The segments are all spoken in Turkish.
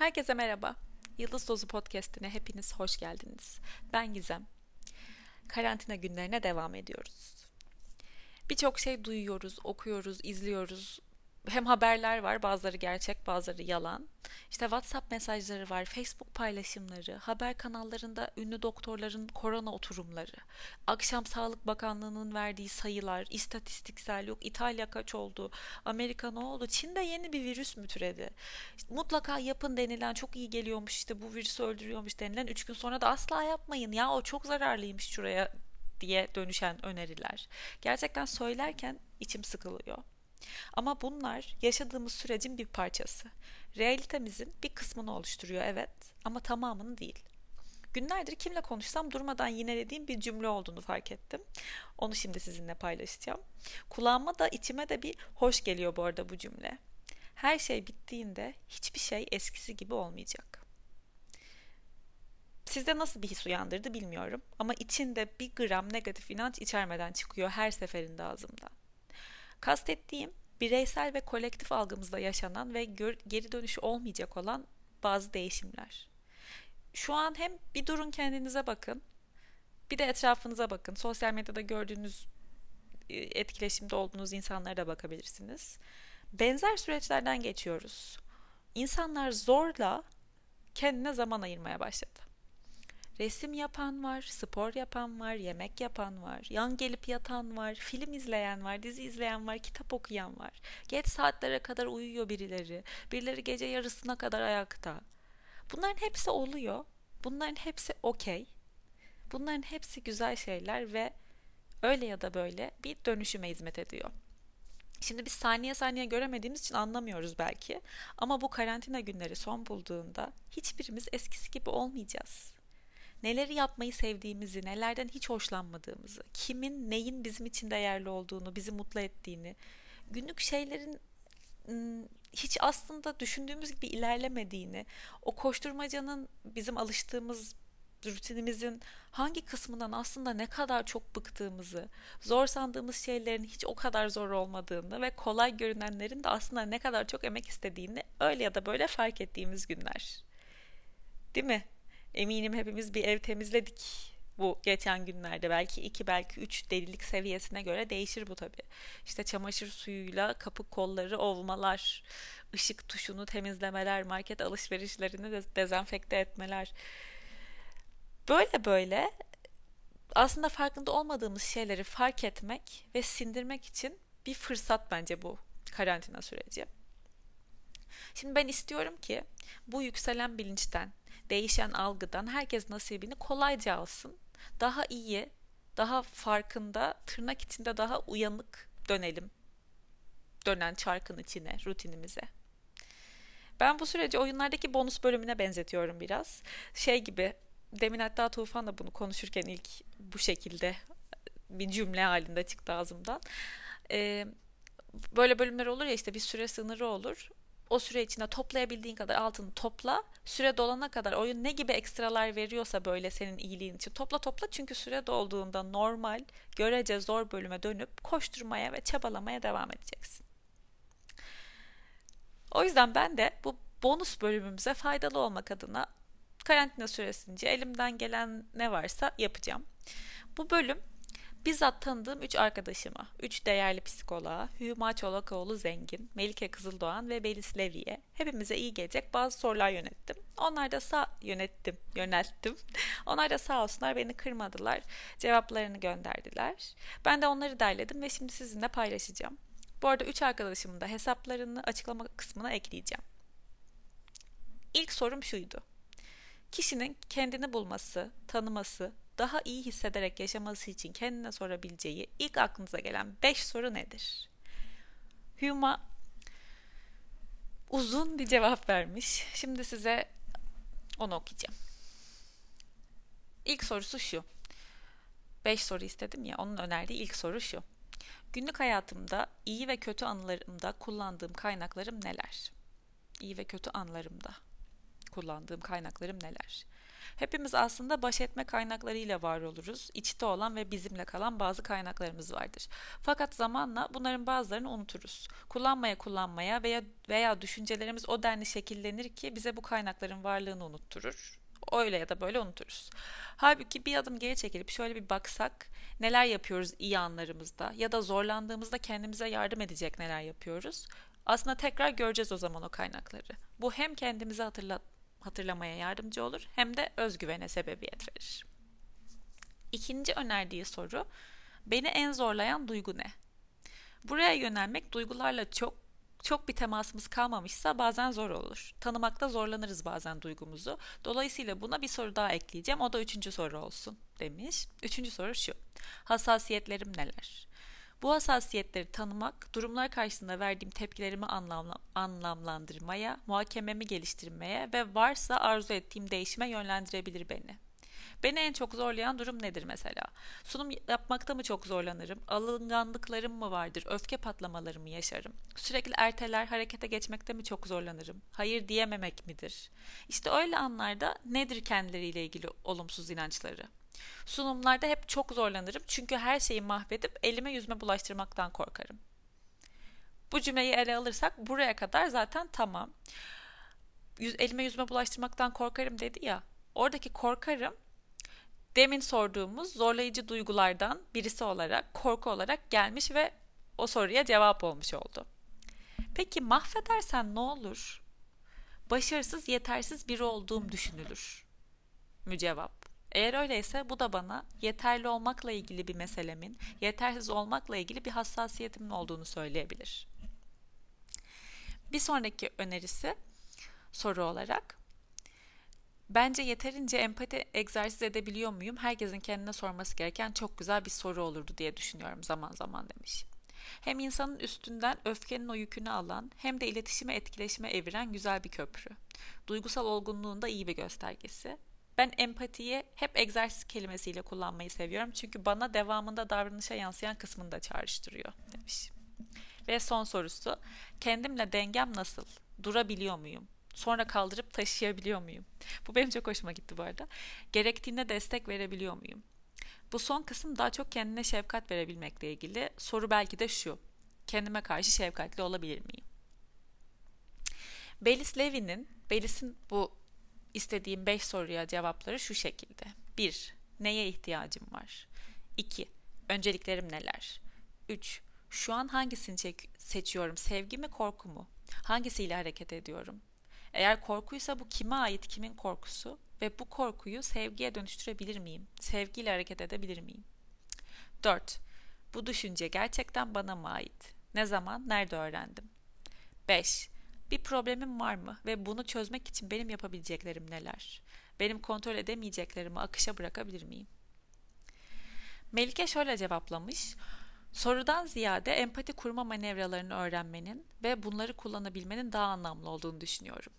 Herkese merhaba. Yıldız Dozu Podcast'ine hepiniz hoş geldiniz. Ben Gizem. Karantina günlerine devam ediyoruz. Birçok şey duyuyoruz, okuyoruz, izliyoruz hem haberler var bazıları gerçek bazıları yalan. İşte WhatsApp mesajları var, Facebook paylaşımları, haber kanallarında ünlü doktorların korona oturumları, akşam Sağlık Bakanlığı'nın verdiği sayılar, istatistiksel yok İtalya kaç oldu, Amerika ne oldu, Çin'de yeni bir virüs mü türedi? İşte mutlaka yapın denilen çok iyi geliyormuş işte bu virüsü öldürüyormuş denilen 3 gün sonra da asla yapmayın ya o çok zararlıymış şuraya diye dönüşen öneriler. Gerçekten söylerken içim sıkılıyor. Ama bunlar yaşadığımız sürecin bir parçası. Realitemizin bir kısmını oluşturuyor evet ama tamamını değil. Günlerdir kimle konuşsam durmadan yinelediğim bir cümle olduğunu fark ettim. Onu şimdi sizinle paylaşacağım. Kulağıma da içime de bir hoş geliyor bu arada bu cümle. Her şey bittiğinde hiçbir şey eskisi gibi olmayacak. Sizde nasıl bir his uyandırdı bilmiyorum ama içinde bir gram negatif inanç içermeden çıkıyor her seferinde ağzımdan. Kastettiğim bireysel ve kolektif algımızda yaşanan ve geri dönüşü olmayacak olan bazı değişimler. Şu an hem bir durun kendinize bakın, bir de etrafınıza bakın. Sosyal medyada gördüğünüz e, etkileşimde olduğunuz insanlara da bakabilirsiniz. Benzer süreçlerden geçiyoruz. İnsanlar zorla kendine zaman ayırmaya başladı. Resim yapan var, spor yapan var, yemek yapan var, yan gelip yatan var, film izleyen var, dizi izleyen var, kitap okuyan var. Geç saatlere kadar uyuyor birileri, birileri gece yarısına kadar ayakta. Bunların hepsi oluyor. Bunların hepsi okey. Bunların hepsi güzel şeyler ve öyle ya da böyle bir dönüşüme hizmet ediyor. Şimdi biz saniye saniye göremediğimiz için anlamıyoruz belki. Ama bu karantina günleri son bulduğunda hiçbirimiz eskisi gibi olmayacağız neleri yapmayı sevdiğimizi, nelerden hiç hoşlanmadığımızı, kimin neyin bizim için değerli olduğunu, bizi mutlu ettiğini, günlük şeylerin hiç aslında düşündüğümüz gibi ilerlemediğini, o koşturmacanın bizim alıştığımız rutinimizin hangi kısmından aslında ne kadar çok bıktığımızı, zor sandığımız şeylerin hiç o kadar zor olmadığını ve kolay görünenlerin de aslında ne kadar çok emek istediğini öyle ya da böyle fark ettiğimiz günler. Değil mi? Eminim hepimiz bir ev temizledik bu geçen günlerde. Belki iki belki üç delilik seviyesine göre değişir bu tabii. İşte çamaşır suyuyla kapı kolları ovmalar, ışık tuşunu temizlemeler, market alışverişlerini de dezenfekte etmeler. Böyle böyle aslında farkında olmadığımız şeyleri fark etmek ve sindirmek için bir fırsat bence bu karantina süreci. Şimdi ben istiyorum ki bu yükselen bilinçten, değişen algıdan herkes nasibini kolayca alsın. Daha iyi, daha farkında, tırnak içinde daha uyanık dönelim. Dönen çarkın içine, rutinimize. Ben bu süreci oyunlardaki bonus bölümüne benzetiyorum biraz. Şey gibi, demin hatta Tufan da bunu konuşurken ilk bu şekilde bir cümle halinde çıktı ağzımdan. Ee, böyle bölümler olur ya işte bir süre sınırı olur o süre içinde toplayabildiğin kadar altını topla. Süre dolana kadar oyun ne gibi ekstralar veriyorsa böyle senin iyiliğin için topla topla. Çünkü süre dolduğunda normal, görece zor bölüme dönüp koşturmaya ve çabalamaya devam edeceksin. O yüzden ben de bu bonus bölümümüze faydalı olmak adına karantina süresince elimden gelen ne varsa yapacağım. Bu bölüm Bizzat tanıdığım 3 arkadaşıma, 3 değerli psikoloğa, Hüma Çolakoğlu Zengin, Melike Kızıldoğan ve Belis Levi'ye hepimize iyi gelecek bazı sorular yönettim. Onlar da sağ yönettim, yönelttim. Onlar da sağ olsunlar beni kırmadılar. Cevaplarını gönderdiler. Ben de onları derledim ve şimdi sizinle paylaşacağım. Bu arada 3 arkadaşımın da hesaplarını açıklama kısmına ekleyeceğim. İlk sorum şuydu. Kişinin kendini bulması, tanıması, daha iyi hissederek yaşaması için kendine sorabileceği ilk aklınıza gelen 5 soru nedir? Huma uzun bir cevap vermiş. Şimdi size onu okuyacağım. İlk sorusu şu. 5 soru istedim ya onun önerdiği ilk soru şu. Günlük hayatımda iyi ve kötü anılarımda kullandığım kaynaklarım neler? İyi ve kötü anlarımda kullandığım kaynaklarım neler? Hepimiz aslında baş etme kaynaklarıyla var oluruz. İçte olan ve bizimle kalan bazı kaynaklarımız vardır. Fakat zamanla bunların bazılarını unuturuz. Kullanmaya kullanmaya veya veya düşüncelerimiz o denli şekillenir ki bize bu kaynakların varlığını unutturur. Öyle ya da böyle unuturuz. Halbuki bir adım geri çekilip şöyle bir baksak neler yapıyoruz iyi anlarımızda ya da zorlandığımızda kendimize yardım edecek neler yapıyoruz. Aslında tekrar göreceğiz o zaman o kaynakları. Bu hem kendimizi hatırlat hatırlamaya yardımcı olur hem de özgüvene sebebiyet verir. İkinci önerdiği soru beni en zorlayan duygu ne? Buraya yönelmek duygularla çok çok bir temasımız kalmamışsa bazen zor olur. Tanımakta zorlanırız bazen duygumuzu. Dolayısıyla buna bir soru daha ekleyeceğim. O da üçüncü soru olsun demiş. Üçüncü soru şu. Hassasiyetlerim neler? Bu hassasiyetleri tanımak, durumlar karşısında verdiğim tepkilerimi anlamla, anlamlandırmaya, muhakememi geliştirmeye ve varsa arzu ettiğim değişime yönlendirebilir beni. Beni en çok zorlayan durum nedir mesela? Sunum yapmakta mı çok zorlanırım? Alınganlıklarım mı vardır? Öfke patlamalarımı yaşarım? Sürekli erteler, harekete geçmekte mi çok zorlanırım? Hayır diyememek midir? İşte öyle anlarda nedir kendileriyle ilgili olumsuz inançları? Sunumlarda hep çok zorlanırım çünkü her şeyi mahvedip elime yüzme bulaştırmaktan korkarım. Bu cümleyi ele alırsak buraya kadar zaten tamam. Yüz, elime yüzme bulaştırmaktan korkarım dedi ya. Oradaki korkarım demin sorduğumuz zorlayıcı duygulardan birisi olarak, korku olarak gelmiş ve o soruya cevap olmuş oldu. Peki mahvedersen ne olur? Başarısız, yetersiz biri olduğum düşünülür. Mücevap. Eğer öyleyse bu da bana yeterli olmakla ilgili bir meselemin, yetersiz olmakla ilgili bir hassasiyetimin olduğunu söyleyebilir. Bir sonraki önerisi soru olarak Bence yeterince empati egzersiz edebiliyor muyum? Herkesin kendine sorması gereken çok güzel bir soru olurdu diye düşünüyorum zaman zaman demiş. Hem insanın üstünden öfkenin o yükünü alan hem de iletişime etkileşime eviren güzel bir köprü. Duygusal olgunluğun da iyi bir göstergesi. Ben empatiyi hep egzersiz kelimesiyle kullanmayı seviyorum. Çünkü bana devamında davranışa yansıyan kısmını da çağrıştırıyor demiş. Ve son sorusu. Kendimle dengem nasıl? Durabiliyor muyum? Sonra kaldırıp taşıyabiliyor muyum? Bu benim çok hoşuma gitti bu arada. Gerektiğinde destek verebiliyor muyum? Bu son kısım daha çok kendine şefkat verebilmekle ilgili. Soru belki de şu. Kendime karşı şefkatli olabilir miyim? Belis Levy'nin, Belis'in bu istediğim 5 soruya cevapları şu şekilde. 1. Neye ihtiyacım var? 2. Önceliklerim neler? 3. Şu an hangisini seçiyorum? Sevgi mi korku mu? Hangisiyle hareket ediyorum? Eğer korkuysa bu kime ait, kimin korkusu? Ve bu korkuyu sevgiye dönüştürebilir miyim? Sevgiyle hareket edebilir miyim? 4. Bu düşünce gerçekten bana mı ait? Ne zaman, nerede öğrendim? 5. Bir problemim var mı ve bunu çözmek için benim yapabileceklerim neler? Benim kontrol edemeyeceklerimi akışa bırakabilir miyim? Melike şöyle cevaplamış. Sorudan ziyade empati kurma manevralarını öğrenmenin ve bunları kullanabilmenin daha anlamlı olduğunu düşünüyorum.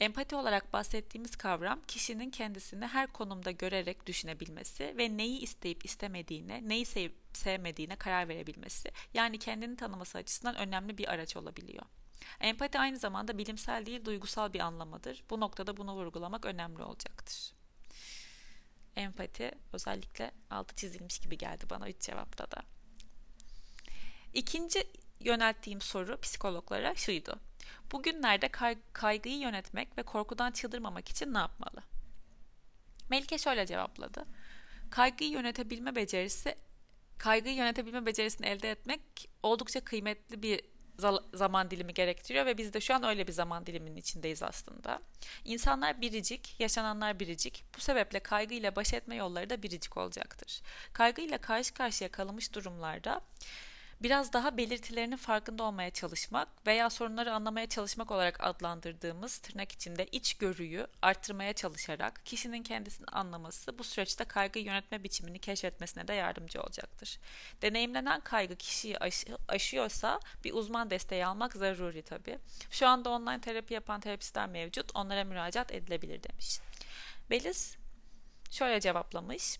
Empati olarak bahsettiğimiz kavram kişinin kendisini her konumda görerek düşünebilmesi ve neyi isteyip istemediğine, neyi sevip sevmediğine karar verebilmesi. Yani kendini tanıması açısından önemli bir araç olabiliyor. Empati aynı zamanda bilimsel değil duygusal bir anlamadır. Bu noktada bunu vurgulamak önemli olacaktır. Empati özellikle altı çizilmiş gibi geldi bana üç cevapta da. İkinci yönelttiğim soru psikologlara şuydu. Bugünlerde kay- kaygıyı yönetmek ve korkudan çıldırmamak için ne yapmalı? Melike şöyle cevapladı. Kaygıyı yönetebilme becerisi kaygıyı yönetebilme becerisini elde etmek oldukça kıymetli bir zaman dilimi gerektiriyor ve biz de şu an öyle bir zaman diliminin içindeyiz aslında. İnsanlar biricik, yaşananlar biricik. Bu sebeple kaygıyla baş etme yolları da biricik olacaktır. Kaygıyla karşı karşıya kalmış durumlarda biraz daha belirtilerinin farkında olmaya çalışmak veya sorunları anlamaya çalışmak olarak adlandırdığımız tırnak içinde içgörüyü arttırmaya çalışarak kişinin kendisini anlaması bu süreçte kaygı yönetme biçimini keşfetmesine de yardımcı olacaktır. Deneyimlenen kaygı kişiyi aşı, aşıyorsa bir uzman desteği almak zaruri tabi. Şu anda online terapi yapan terapistler mevcut. Onlara müracaat edilebilir demiş. Beliz şöyle cevaplamış.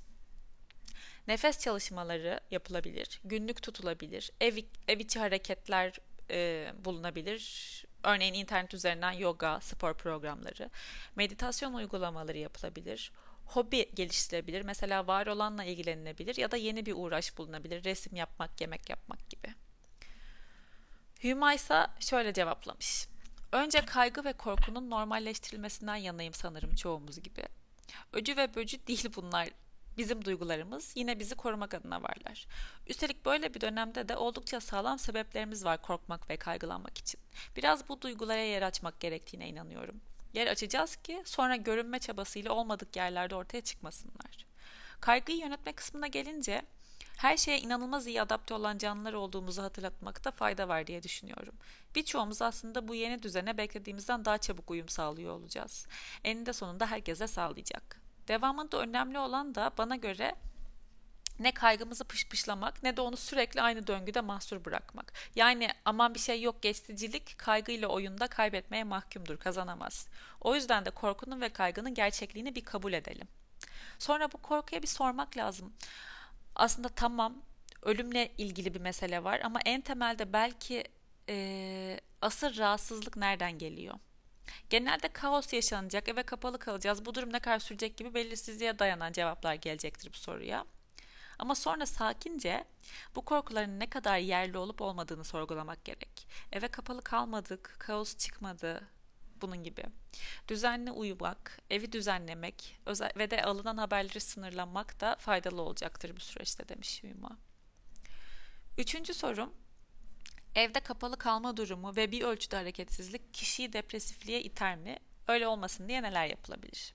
Nefes çalışmaları yapılabilir, günlük tutulabilir, ev, ev içi hareketler e, bulunabilir. Örneğin internet üzerinden yoga, spor programları, meditasyon uygulamaları yapılabilir. Hobi geliştirebilir. Mesela var olanla ilgilenilebilir ya da yeni bir uğraş bulunabilir. Resim yapmak, yemek yapmak gibi. Hüma ise şöyle cevaplamış. Önce kaygı ve korkunun normalleştirilmesinden yanayım sanırım çoğumuz gibi. Öcü ve böcü değil bunlar bizim duygularımız yine bizi korumak adına varlar. Üstelik böyle bir dönemde de oldukça sağlam sebeplerimiz var korkmak ve kaygılanmak için. Biraz bu duygulara yer açmak gerektiğine inanıyorum. Yer açacağız ki sonra görünme çabasıyla olmadık yerlerde ortaya çıkmasınlar. Kaygıyı yönetme kısmına gelince her şeye inanılmaz iyi adapte olan canlılar olduğumuzu hatırlatmakta fayda var diye düşünüyorum. Birçoğumuz aslında bu yeni düzene beklediğimizden daha çabuk uyum sağlıyor olacağız. Eninde sonunda herkese sağlayacak. Devamında önemli olan da bana göre ne kaygımızı pışpışlamak ne de onu sürekli aynı döngüde mahsur bırakmak. Yani aman bir şey yok geçticilik kaygıyla oyunda kaybetmeye mahkumdur kazanamaz. O yüzden de korkunun ve kaygının gerçekliğini bir kabul edelim. Sonra bu korkuya bir sormak lazım. Aslında tamam ölümle ilgili bir mesele var ama en temelde belki e, asıl rahatsızlık nereden geliyor? Genelde kaos yaşanacak, eve kapalı kalacağız, bu durum ne kadar sürecek gibi belirsizliğe dayanan cevaplar gelecektir bu soruya. Ama sonra sakince bu korkuların ne kadar yerli olup olmadığını sorgulamak gerek. Eve kapalı kalmadık, kaos çıkmadı, bunun gibi. Düzenli uyumak, evi düzenlemek ve de alınan haberleri sınırlamak da faydalı olacaktır bu süreçte demiş Hüma. Üçüncü sorum, Evde kapalı kalma durumu ve bir ölçüde hareketsizlik kişiyi depresifliğe iter mi? Öyle olmasın diye neler yapılabilir?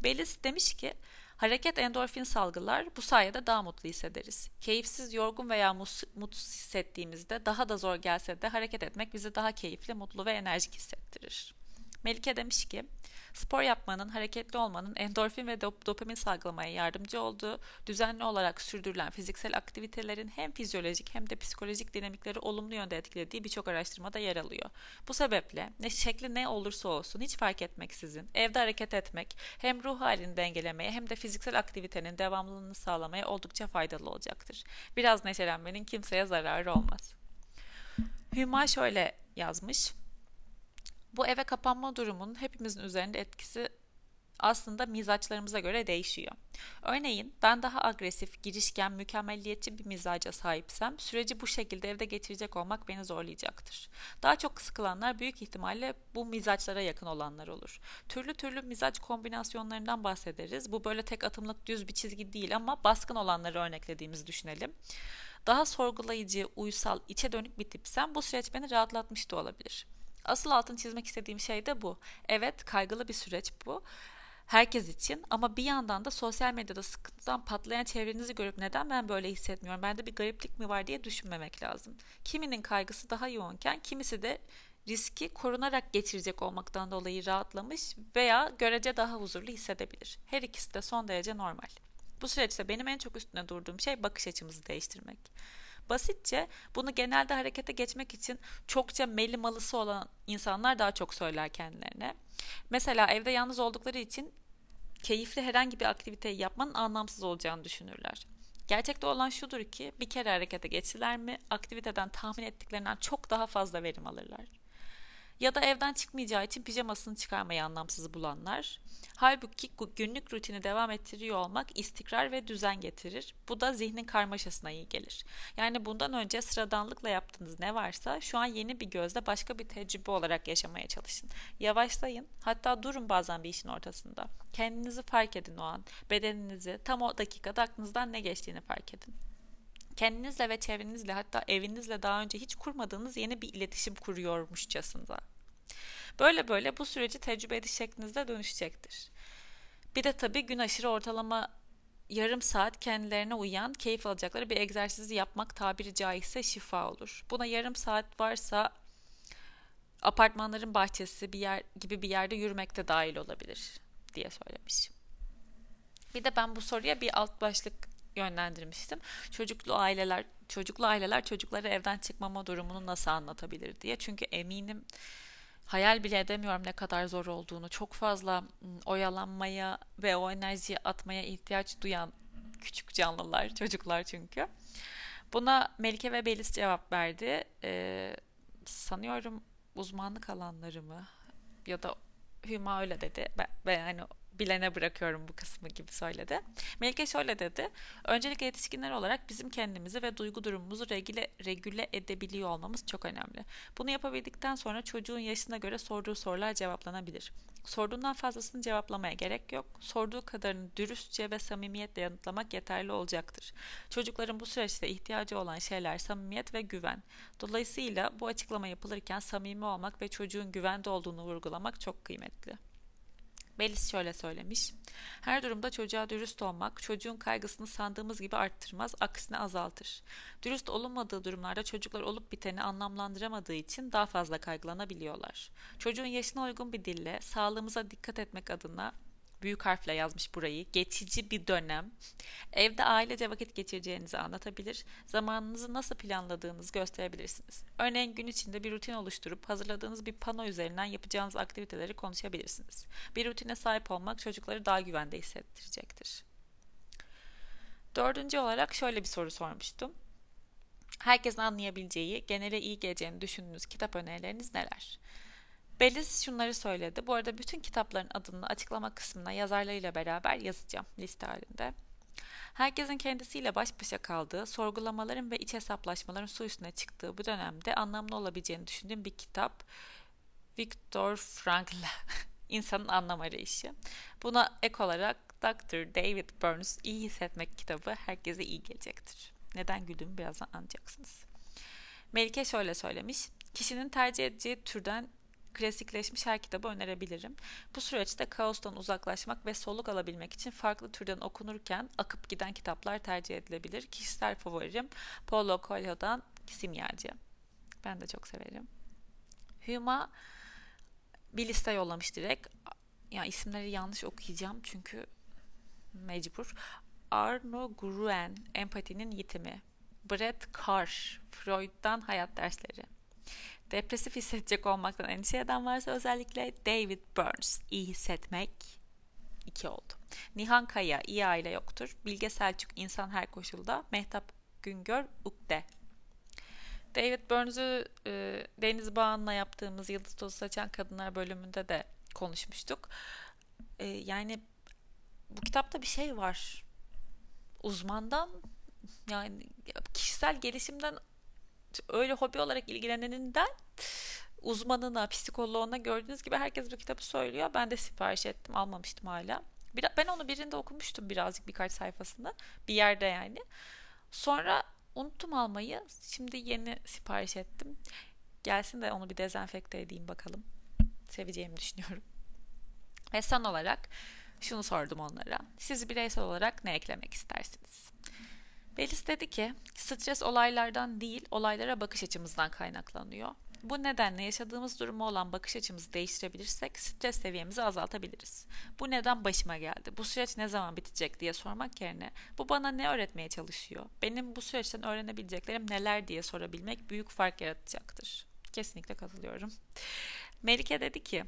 Bellis demiş ki, hareket endorfin salgılar, bu sayede daha mutlu hissederiz. Keyifsiz, yorgun veya mutsuz hissettiğimizde daha da zor gelse de hareket etmek bizi daha keyifli, mutlu ve enerjik hissettirir. Melike demiş ki, spor yapmanın, hareketli olmanın endorfin ve dopamin salgılamaya yardımcı olduğu, düzenli olarak sürdürülen fiziksel aktivitelerin hem fizyolojik hem de psikolojik dinamikleri olumlu yönde etkilediği birçok araştırmada yer alıyor. Bu sebeple ne şekli ne olursa olsun hiç fark etmeksizin evde hareket etmek hem ruh halini dengelemeye hem de fiziksel aktivitenin devamlılığını sağlamaya oldukça faydalı olacaktır. Biraz neşelenmenin kimseye zararı olmaz. Hüma şöyle yazmış. Bu eve kapanma durumunun hepimizin üzerinde etkisi aslında mizaçlarımıza göre değişiyor. Örneğin ben daha agresif, girişken, mükemmelliyetçi bir mizaca sahipsem süreci bu şekilde evde geçirecek olmak beni zorlayacaktır. Daha çok sıkılanlar büyük ihtimalle bu mizaçlara yakın olanlar olur. Türlü türlü mizaç kombinasyonlarından bahsederiz. Bu böyle tek atımlık düz bir çizgi değil ama baskın olanları örneklediğimizi düşünelim. Daha sorgulayıcı, uysal, içe dönük bir tipsem bu süreç beni rahatlatmış da olabilir. Asıl altın çizmek istediğim şey de bu. Evet kaygılı bir süreç bu herkes için ama bir yandan da sosyal medyada sıkıntıdan patlayan çevrenizi görüp neden ben böyle hissetmiyorum, bende bir gariplik mi var diye düşünmemek lazım. Kiminin kaygısı daha yoğunken kimisi de riski korunarak geçirecek olmaktan dolayı rahatlamış veya görece daha huzurlu hissedebilir. Her ikisi de son derece normal. Bu süreçte benim en çok üstüne durduğum şey bakış açımızı değiştirmek. Basitçe bunu genelde harekete geçmek için çokça meli malısı olan insanlar daha çok söyler kendilerine. Mesela evde yalnız oldukları için keyifli herhangi bir aktiviteyi yapmanın anlamsız olacağını düşünürler. Gerçekte olan şudur ki bir kere harekete geçtiler mi aktiviteden tahmin ettiklerinden çok daha fazla verim alırlar ya da evden çıkmayacağı için pijamasını çıkarmayı anlamsız bulanlar. Halbuki günlük rutini devam ettiriyor olmak istikrar ve düzen getirir. Bu da zihnin karmaşasına iyi gelir. Yani bundan önce sıradanlıkla yaptığınız ne varsa şu an yeni bir gözle başka bir tecrübe olarak yaşamaya çalışın. Yavaşlayın. Hatta durun bazen bir işin ortasında. Kendinizi fark edin o an. Bedeninizi tam o dakikada aklınızdan ne geçtiğini fark edin kendinizle ve çevrenizle hatta evinizle daha önce hiç kurmadığınız yeni bir iletişim kuruyormuşçasına. Böyle böyle bu süreci tecrübe ediş şeklinizde dönüşecektir. Bir de tabii gün aşırı ortalama yarım saat kendilerine uyan, keyif alacakları bir egzersizi yapmak tabiri caizse şifa olur. Buna yarım saat varsa apartmanların bahçesi bir yer gibi bir yerde yürümek de dahil olabilir diye söylemiş. Bir de ben bu soruya bir alt başlık yönlendirmiştim. Çocuklu aileler, çocuklu aileler çocukları evden çıkmama durumunu nasıl anlatabilir diye. Çünkü eminim hayal bile edemiyorum ne kadar zor olduğunu. Çok fazla oyalanmaya ve o enerjiyi atmaya ihtiyaç duyan küçük canlılar, çocuklar çünkü. Buna Melike ve Belis cevap verdi. Ee, sanıyorum uzmanlık alanlarımı ya da Hüma öyle dedi ve yani bilene bırakıyorum bu kısmı gibi söyledi. Melike şöyle dedi. Öncelikle yetişkinler olarak bizim kendimizi ve duygu durumumuzu regüle, regüle edebiliyor olmamız çok önemli. Bunu yapabildikten sonra çocuğun yaşına göre sorduğu sorular cevaplanabilir. Sorduğundan fazlasını cevaplamaya gerek yok. Sorduğu kadarını dürüstçe ve samimiyetle yanıtlamak yeterli olacaktır. Çocukların bu süreçte ihtiyacı olan şeyler samimiyet ve güven. Dolayısıyla bu açıklama yapılırken samimi olmak ve çocuğun güvende olduğunu vurgulamak çok kıymetli. Melis şöyle söylemiş. Her durumda çocuğa dürüst olmak çocuğun kaygısını sandığımız gibi arttırmaz, aksine azaltır. Dürüst olunmadığı durumlarda çocuklar olup biteni anlamlandıramadığı için daha fazla kaygılanabiliyorlar. Çocuğun yaşına uygun bir dille sağlığımıza dikkat etmek adına büyük harfle yazmış burayı. Geçici bir dönem. Evde ailece vakit geçireceğinizi anlatabilir. Zamanınızı nasıl planladığınızı gösterebilirsiniz. Örneğin gün içinde bir rutin oluşturup hazırladığınız bir pano üzerinden yapacağınız aktiviteleri konuşabilirsiniz. Bir rutine sahip olmak çocukları daha güvende hissettirecektir. Dördüncü olarak şöyle bir soru sormuştum. Herkesin anlayabileceği, genele iyi geleceğini düşündüğünüz kitap önerileriniz neler? Beliz şunları söyledi. Bu arada bütün kitapların adını açıklama kısmına yazarlarıyla beraber yazacağım liste halinde. Herkesin kendisiyle baş başa kaldığı, sorgulamaların ve iç hesaplaşmaların su üstüne çıktığı bu dönemde anlamlı olabileceğini düşündüğüm bir kitap. Viktor Frankl, İnsanın Anlam Arayışı. Buna ek olarak Dr. David Burns İyi Hissetmek kitabı herkese iyi gelecektir. Neden güldüğümü birazdan anlayacaksınız. Melike şöyle söylemiş. Kişinin tercih edeceği türden klasikleşmiş her kitabı önerebilirim. Bu süreçte kaostan uzaklaşmak ve soluk alabilmek için farklı türden okunurken akıp giden kitaplar tercih edilebilir. Kişisel favorim Paulo Coelho'dan Simyacı. Ben de çok severim. Huma bir liste yollamış direkt. Ya isimleri yanlış okuyacağım çünkü mecbur. Arno Gruen, Empatinin Yitimi. Brett Carr, Freud'dan Hayat Dersleri. Depresif hissedecek olmaktan endişe eden varsa özellikle David Burns, iyi hissetmek iki oldu. Nihan Kaya, iyi aile yoktur. Bilge Selçuk, insan her koşulda. Mehtap Güngör, Ukde. David Burns'ü e, Deniz Bağan'la yaptığımız Yıldız Tozu Saçan Kadınlar bölümünde de konuşmuştuk. E, yani bu kitapta bir şey var. Uzmandan yani kişisel gelişimden öyle hobi olarak ilgileneninden uzmanına, psikoloğuna gördüğünüz gibi herkes bu kitabı söylüyor. Ben de sipariş ettim, almamıştım hala. ben onu birinde okumuştum birazcık birkaç sayfasını. Bir yerde yani. Sonra unuttum almayı. Şimdi yeni sipariş ettim. Gelsin de onu bir dezenfekte edeyim bakalım. Seveceğimi düşünüyorum. Ve son olarak şunu sordum onlara. Siz bireysel olarak ne eklemek istersiniz? Belis dedi ki, stres olaylardan değil, olaylara bakış açımızdan kaynaklanıyor. Bu nedenle yaşadığımız duruma olan bakış açımızı değiştirebilirsek stres seviyemizi azaltabiliriz. Bu neden başıma geldi? Bu süreç ne zaman bitecek diye sormak yerine bu bana ne öğretmeye çalışıyor? Benim bu süreçten öğrenebileceklerim neler diye sorabilmek büyük fark yaratacaktır. Kesinlikle katılıyorum. Melike dedi ki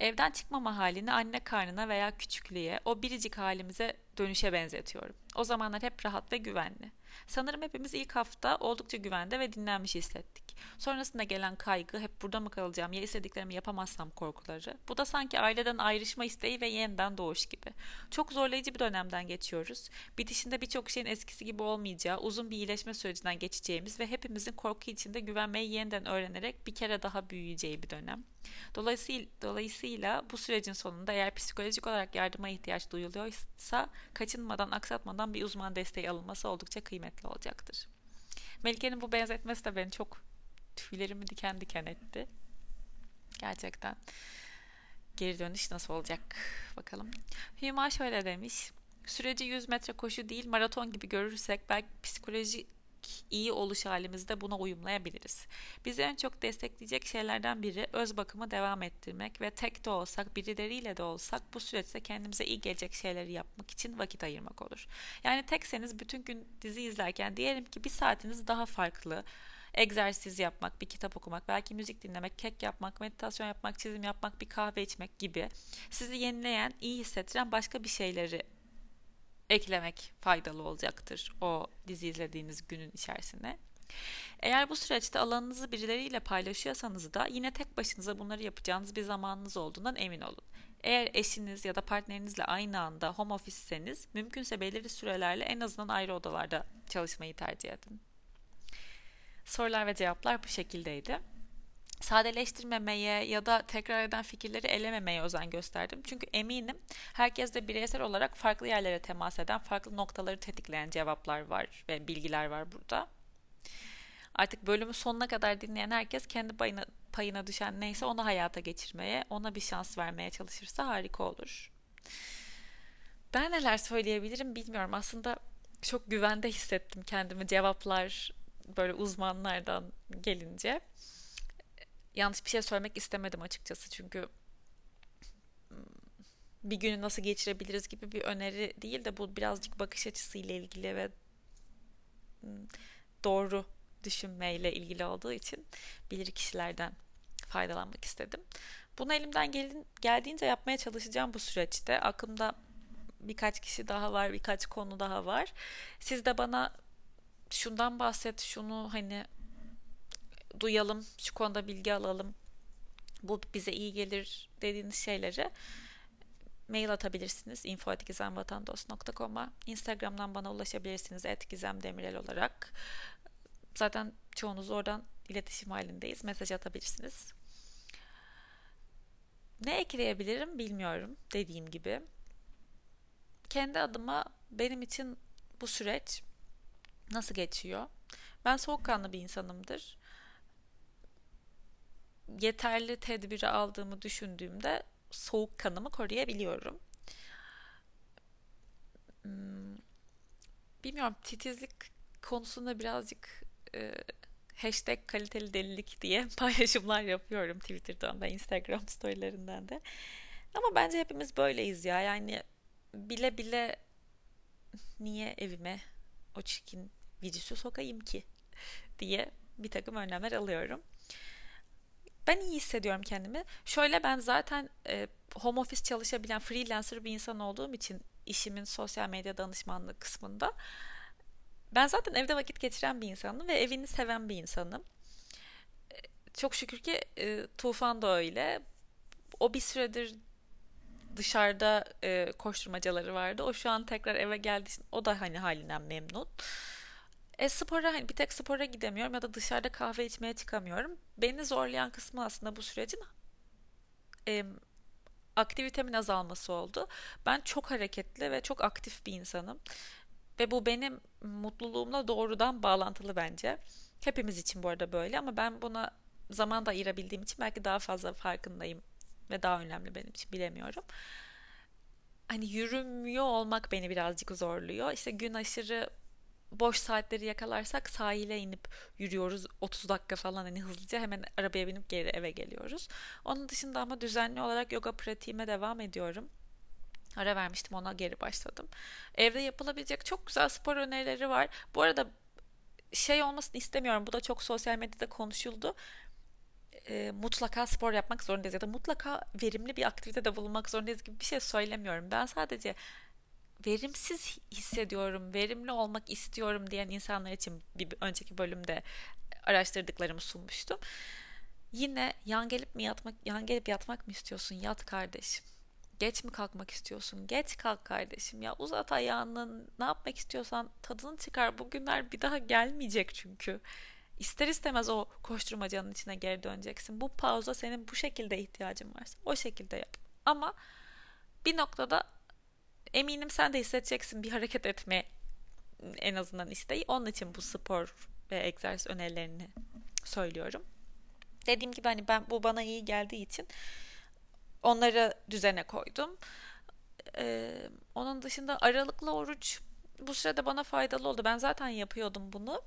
Evden çıkmama halini anne karnına veya küçüklüğe, o biricik halimize dönüşe benzetiyorum. O zamanlar hep rahat ve güvenli. Sanırım hepimiz ilk hafta oldukça güvende ve dinlenmiş hissettik. Sonrasında gelen kaygı, hep burada mı kalacağım, ya istediklerimi yapamazsam korkuları. Bu da sanki aileden ayrışma isteği ve yeniden doğuş gibi. Çok zorlayıcı bir dönemden geçiyoruz. Bitişinde birçok şeyin eskisi gibi olmayacağı, uzun bir iyileşme sürecinden geçeceğimiz ve hepimizin korku içinde güvenmeyi yeniden öğrenerek bir kere daha büyüyeceği bir dönem. Dolayısıyla, dolayısıyla bu sürecin sonunda eğer psikolojik olarak yardıma ihtiyaç duyuluyorsa kaçınmadan, aksatmadan bir uzman desteği alınması oldukça kıymetli olacaktır. Melike'nin bu benzetmesi de beni çok tüylerimi diken diken etti. Gerçekten geri dönüş nasıl olacak bakalım. Hüma şöyle demiş. Süreci 100 metre koşu değil maraton gibi görürsek belki psikoloji iyi oluş halimizde buna uyumlayabiliriz. Bizi en çok destekleyecek şeylerden biri öz bakımı devam ettirmek ve tek de olsak birileriyle de olsak bu süreçte kendimize iyi gelecek şeyleri yapmak için vakit ayırmak olur. Yani tekseniz bütün gün dizi izlerken diyelim ki bir saatiniz daha farklı egzersiz yapmak, bir kitap okumak, belki müzik dinlemek, kek yapmak, meditasyon yapmak, çizim yapmak, bir kahve içmek gibi sizi yenileyen, iyi hissettiren başka bir şeyleri eklemek faydalı olacaktır o dizi izlediğiniz günün içerisine. Eğer bu süreçte alanınızı birileriyle paylaşıyorsanız da yine tek başınıza bunları yapacağınız bir zamanınız olduğundan emin olun. Eğer eşiniz ya da partnerinizle aynı anda home office'seniz mümkünse belirli sürelerle en azından ayrı odalarda çalışmayı tercih edin. Sorular ve cevaplar bu şekildeydi. Sadeleştirmemeye ya da tekrar eden fikirleri elememeye özen gösterdim. Çünkü eminim herkes de bireysel olarak farklı yerlere temas eden, farklı noktaları tetikleyen cevaplar var ve bilgiler var burada. Artık bölümü sonuna kadar dinleyen herkes kendi payına, payına düşen neyse onu hayata geçirmeye, ona bir şans vermeye çalışırsa harika olur. Ben neler söyleyebilirim bilmiyorum. Aslında çok güvende hissettim kendimi cevaplar böyle uzmanlardan gelince. Yanlış bir şey söylemek istemedim açıkçası çünkü bir günü nasıl geçirebiliriz gibi bir öneri değil de bu birazcık bakış açısıyla ilgili ve doğru düşünmeyle ilgili olduğu için bilir kişilerden faydalanmak istedim. Bunu elimden geldiğince yapmaya çalışacağım bu süreçte. Aklımda birkaç kişi daha var, birkaç konu daha var. Siz de bana şundan bahset, şunu hani duyalım, şu konuda bilgi alalım. Bu bize iyi gelir dediğiniz şeyleri mail atabilirsiniz info.gizemvatandos.com'a Instagram'dan bana ulaşabilirsiniz etgizemdemirel olarak. Zaten çoğunuz oradan iletişim halindeyiz. Mesaj atabilirsiniz. Ne ekleyebilirim bilmiyorum dediğim gibi. Kendi adıma benim için bu süreç nasıl geçiyor? Ben soğukkanlı bir insanımdır. Yeterli tedbiri aldığımı düşündüğümde soğukkanımı koruyabiliyorum. Hmm, bilmiyorum titizlik konusunda birazcık e, hashtag kaliteli delilik diye paylaşımlar yapıyorum Twitter'dan da Instagram storylerinden de. Ama bence hepimiz böyleyiz ya. Yani bile bile niye evime o çirkin virüsü sokayım ki diye bir takım önlemler alıyorum. Ben iyi hissediyorum kendimi. Şöyle ben zaten e, home office çalışabilen freelancer bir insan olduğum için işimin sosyal medya danışmanlığı kısmında ben zaten evde vakit geçiren bir insanım ve evini seven bir insanım. Çok şükür ki e, Tufan da öyle. O bir süredir dışarıda e, koşturmacaları vardı. O şu an tekrar eve geldi. O da hani halinden memnun. E spora hani bir tek spora gidemiyorum ya da dışarıda kahve içmeye çıkamıyorum. Beni zorlayan kısmı aslında bu sürecin e, aktivitemin azalması oldu. Ben çok hareketli ve çok aktif bir insanım. Ve bu benim mutluluğumla doğrudan bağlantılı bence. Hepimiz için bu arada böyle ama ben buna zaman da ayırabildiğim için belki daha fazla farkındayım ve daha önemli benim için bilemiyorum. Hani yürümüyor olmak beni birazcık zorluyor. İşte gün aşırı boş saatleri yakalarsak sahile inip yürüyoruz 30 dakika falan hani hızlıca hemen arabaya binip geri eve geliyoruz. Onun dışında ama düzenli olarak yoga pratiğime devam ediyorum. Ara vermiştim ona geri başladım. Evde yapılabilecek çok güzel spor önerileri var. Bu arada şey olmasını istemiyorum. Bu da çok sosyal medyada konuşuldu. E, mutlaka spor yapmak zorundayız ya da mutlaka verimli bir aktivitede bulunmak zorundayız gibi bir şey söylemiyorum. Ben sadece verimsiz hissediyorum, verimli olmak istiyorum diyen insanlar için bir önceki bölümde araştırdıklarımı sunmuştum. Yine yan gelip mi yatmak, yan gelip yatmak mı istiyorsun? Yat kardeşim. Geç mi kalkmak istiyorsun? Geç kalk kardeşim. Ya uzat ayağını. Ne yapmak istiyorsan tadını çıkar. Bugünler bir daha gelmeyecek çünkü. İster istemez o koşturmacanın içine geri döneceksin. Bu pauza senin bu şekilde ihtiyacın varsa o şekilde yap. Ama bir noktada eminim sen de hissedeceksin bir hareket etme en azından isteği. Onun için bu spor ve egzersiz önerilerini söylüyorum. Dediğim gibi hani ben bu bana iyi geldiği için onları düzene koydum. Ee, onun dışında aralıklı oruç bu sürede bana faydalı oldu. Ben zaten yapıyordum bunu.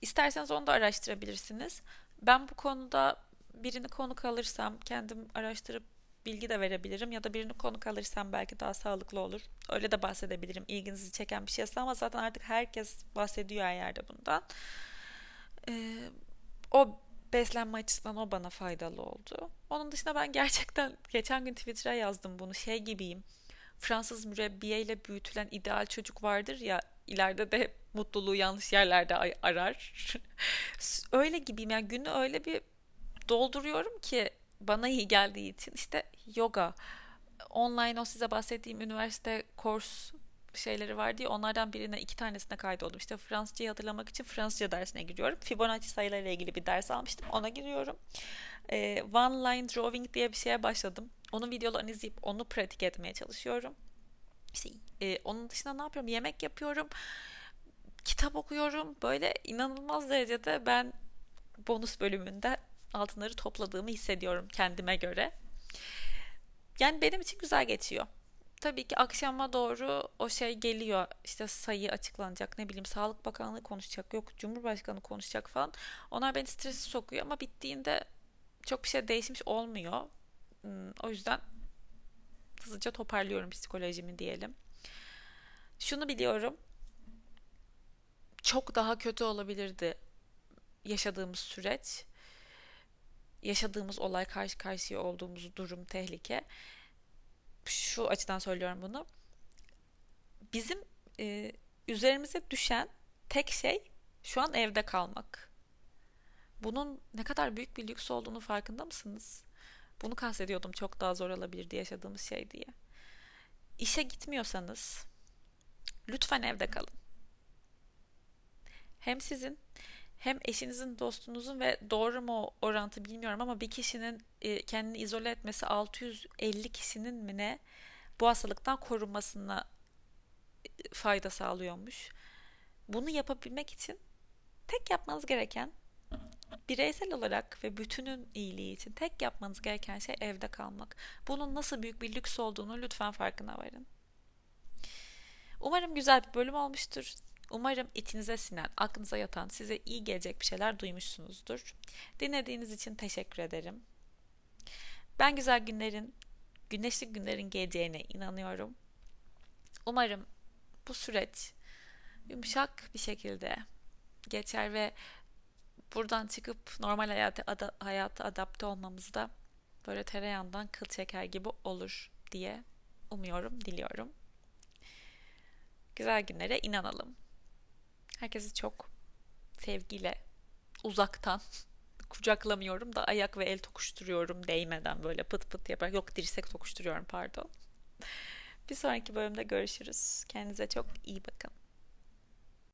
İsterseniz onu da araştırabilirsiniz. Ben bu konuda birini konuk alırsam kendim araştırıp bilgi de verebilirim ya da birini konuk alırsam belki daha sağlıklı olur. Öyle de bahsedebilirim. İlginizi çeken bir şeyse ama zaten artık herkes bahsediyor her yerde bundan. Ee, o beslenme açısından o bana faydalı oldu. Onun dışında ben gerçekten geçen gün Twitter'a yazdım bunu şey gibiyim. Fransız mürebbiyeyle büyütülen ideal çocuk vardır ya ileride de mutluluğu yanlış yerlerde arar. öyle gibiyim yani günü öyle bir dolduruyorum ki bana iyi geldiği için işte yoga, online o size bahsettiğim üniversite kurs şeyleri var diye onlardan birine iki tanesine kaydoldum. İşte Fransızcayı hatırlamak için Fransızca dersine giriyorum. Fibonacci sayılarıyla ilgili bir ders almıştım. Ona giriyorum. Ee, one line drawing diye bir şeye başladım. Onun videolarını izleyip onu pratik etmeye çalışıyorum. İşte e, onun dışında ne yapıyorum? Yemek yapıyorum. Kitap okuyorum. Böyle inanılmaz derecede ben bonus bölümünde altınları topladığımı hissediyorum kendime göre. Yani benim için güzel geçiyor. Tabii ki akşama doğru o şey geliyor. İşte sayı açıklanacak. Ne bileyim Sağlık Bakanlığı konuşacak. Yok Cumhurbaşkanı konuşacak falan. Onlar beni stresi sokuyor ama bittiğinde çok bir şey değişmiş olmuyor. Hmm, o yüzden hızlıca toparlıyorum psikolojimi diyelim. Şunu biliyorum. Çok daha kötü olabilirdi yaşadığımız süreç. Yaşadığımız olay karşı karşıya olduğumuz durum tehlike. Şu açıdan söylüyorum bunu. Bizim e, üzerimize düşen tek şey şu an evde kalmak. Bunun ne kadar büyük bir lüks olduğunu farkında mısınız? Bunu kastediyordum çok daha zor olabilirdi yaşadığımız şey diye. İşe gitmiyorsanız lütfen evde kalın. Hem sizin hem eşinizin, dostunuzun ve doğru mu orantı bilmiyorum ama bir kişinin e, kendini izole etmesi 650 kişinin mi ne bu hastalıktan korunmasına e, fayda sağlıyormuş. Bunu yapabilmek için tek yapmanız gereken bireysel olarak ve bütünün iyiliği için tek yapmanız gereken şey evde kalmak. Bunun nasıl büyük bir lüks olduğunu lütfen farkına varın. Umarım güzel bir bölüm olmuştur. Umarım içinize sinen, aklınıza yatan, size iyi gelecek bir şeyler duymuşsunuzdur. Dinlediğiniz için teşekkür ederim. Ben güzel günlerin, güneşli günlerin geleceğine inanıyorum. Umarım bu süreç yumuşak bir şekilde geçer ve buradan çıkıp normal hayata, ada, hayata adapte olmamızda böyle tereyağından kıl çeker gibi olur diye umuyorum, diliyorum. Güzel günlere inanalım. Herkesi çok sevgiyle uzaktan kucaklamıyorum da ayak ve el tokuşturuyorum değmeden böyle pıt pıt yaparak. Yok dirsek tokuşturuyorum pardon. Bir sonraki bölümde görüşürüz. Kendinize çok iyi bakın.